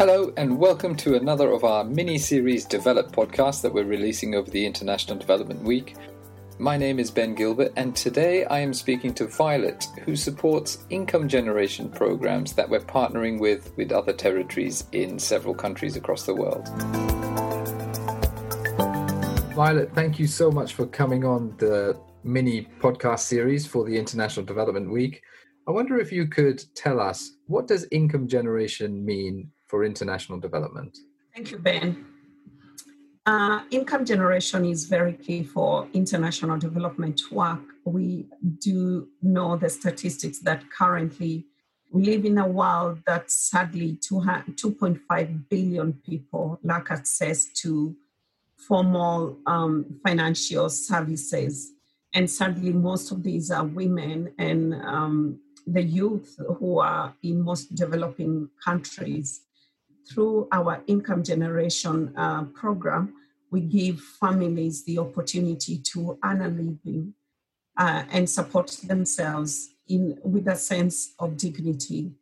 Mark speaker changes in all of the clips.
Speaker 1: Hello, and welcome to another of our mini series Develop podcasts that we're releasing over the International Development Week. My name is Ben Gilbert, and today I am speaking to Violet, who supports income generation programs that we're partnering with with other territories in several countries across the world. Violet, thank you so much for coming on the mini podcast series for the International Development Week. I wonder if you could tell us what does income generation mean for international development?
Speaker 2: Thank you, Ben. Uh, income generation is very key for international development work. We do know the statistics that currently we live in a world that sadly 2.5 billion people lack access to formal um, financial services. And sadly, most of these are women and um, the youth who are in most developing countries through our income generation uh, program, we give families the opportunity to earn a living uh, and support themselves in with a sense of dignity.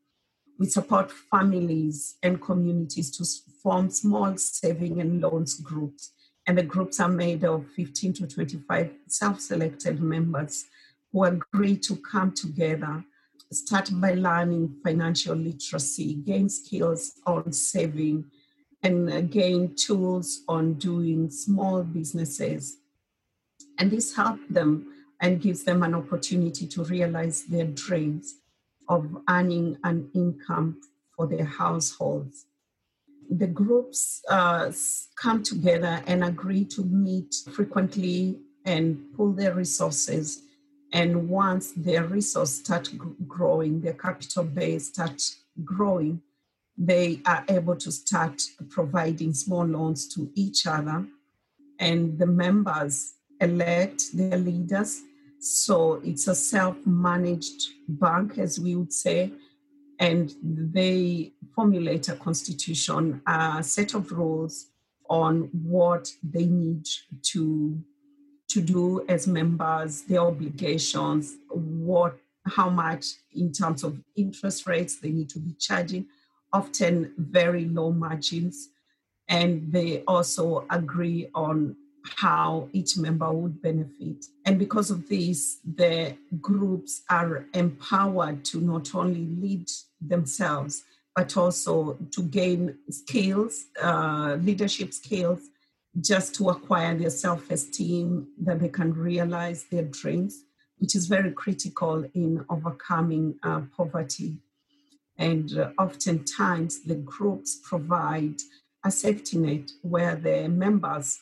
Speaker 2: We support families and communities to form small saving and loans groups. And the groups are made of 15 to 25 self selected members who agree to come together start by learning financial literacy, gain skills on saving, and gain tools on doing small businesses. And this helps them and gives them an opportunity to realize their dreams of earning an income for their households. The groups uh, come together and agree to meet frequently and pool their resources and once their resource start growing, their capital base start growing, they are able to start providing small loans to each other. And the members elect their leaders. So it's a self managed bank, as we would say. And they formulate a constitution, a set of rules on what they need to to do as members, their obligations, what, how much in terms of interest rates they need to be charging, often very low margins. And they also agree on how each member would benefit. And because of this, the groups are empowered to not only lead themselves, but also to gain skills, uh, leadership skills, just to acquire their self esteem, that they can realize their dreams, which is very critical in overcoming uh, poverty. And uh, oftentimes, the groups provide a safety net where the members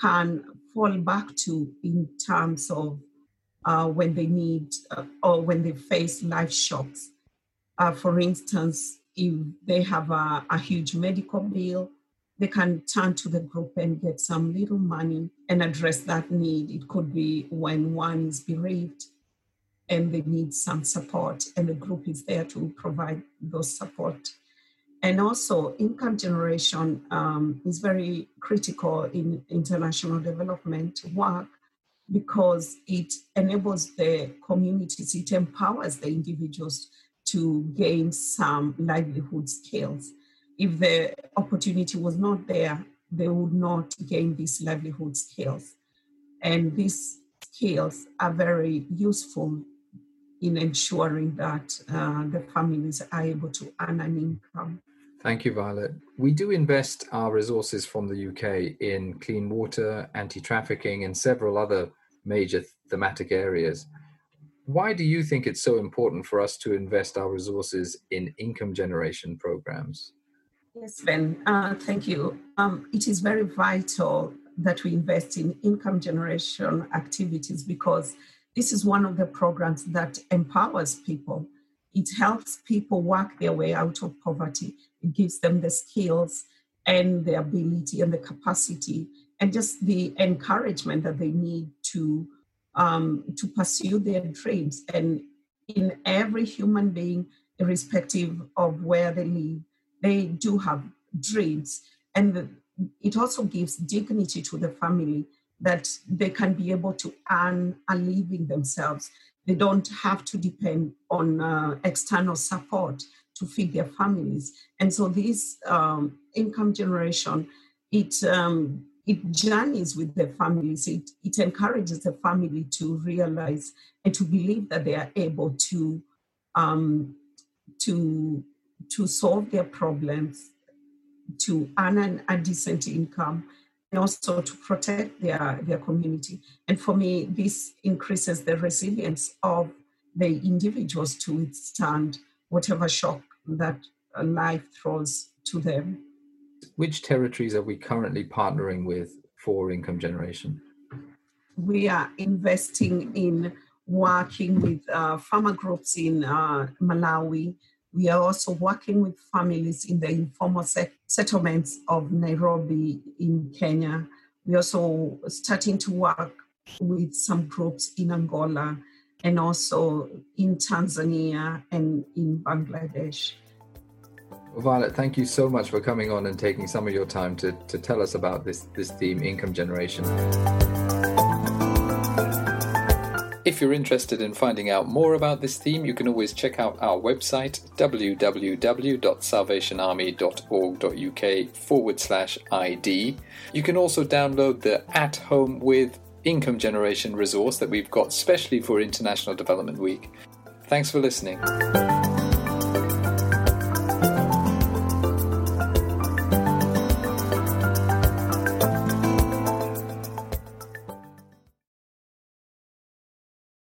Speaker 2: can fall back to in terms of uh, when they need uh, or when they face life shocks. Uh, for instance, if they have a, a huge medical bill, they can turn to the group and get some little money and address that need. It could be when one is bereaved and they need some support, and the group is there to provide those support. And also, income generation um, is very critical in international development work because it enables the communities, it empowers the individuals to gain some livelihood skills if the opportunity was not there, they would not gain these livelihood skills. And these skills are very useful in ensuring that uh, the families are able to earn an income.
Speaker 1: Thank you, Violet. We do invest our resources from the UK in clean water, anti trafficking, and several other major thematic areas. Why do you think it's so important for us to invest our resources in income generation programs?
Speaker 2: Yes, Ben, uh, thank you. Um, it is very vital that we invest in income generation activities because this is one of the programs that empowers people. It helps people work their way out of poverty. It gives them the skills and the ability and the capacity and just the encouragement that they need to um, to pursue their dreams. And in every human being, irrespective of where they live, they do have dreams. And it also gives dignity to the family that they can be able to earn a living themselves. They don't have to depend on uh, external support to feed their families. And so this um, income generation, it um, it journeys with the families. It, it encourages the family to realize and to believe that they are able to um, to to solve their problems, to earn an, a decent income, and also to protect their, their community. And for me, this increases the resilience of the individuals to withstand whatever shock that life throws to them.
Speaker 1: Which territories are we currently partnering with for income generation?
Speaker 2: We are investing in working with uh, farmer groups in uh, Malawi. We are also working with families in the informal set- settlements of Nairobi in Kenya. We're also starting to work with some groups in Angola and also in Tanzania and in Bangladesh.
Speaker 1: Violet, thank you so much for coming on and taking some of your time to, to tell us about this, this theme, income generation. If you're interested in finding out more about this theme, you can always check out our website www.salvationarmy.org.uk forward slash ID. You can also download the At Home with Income Generation resource that we've got specially for International Development Week. Thanks for listening.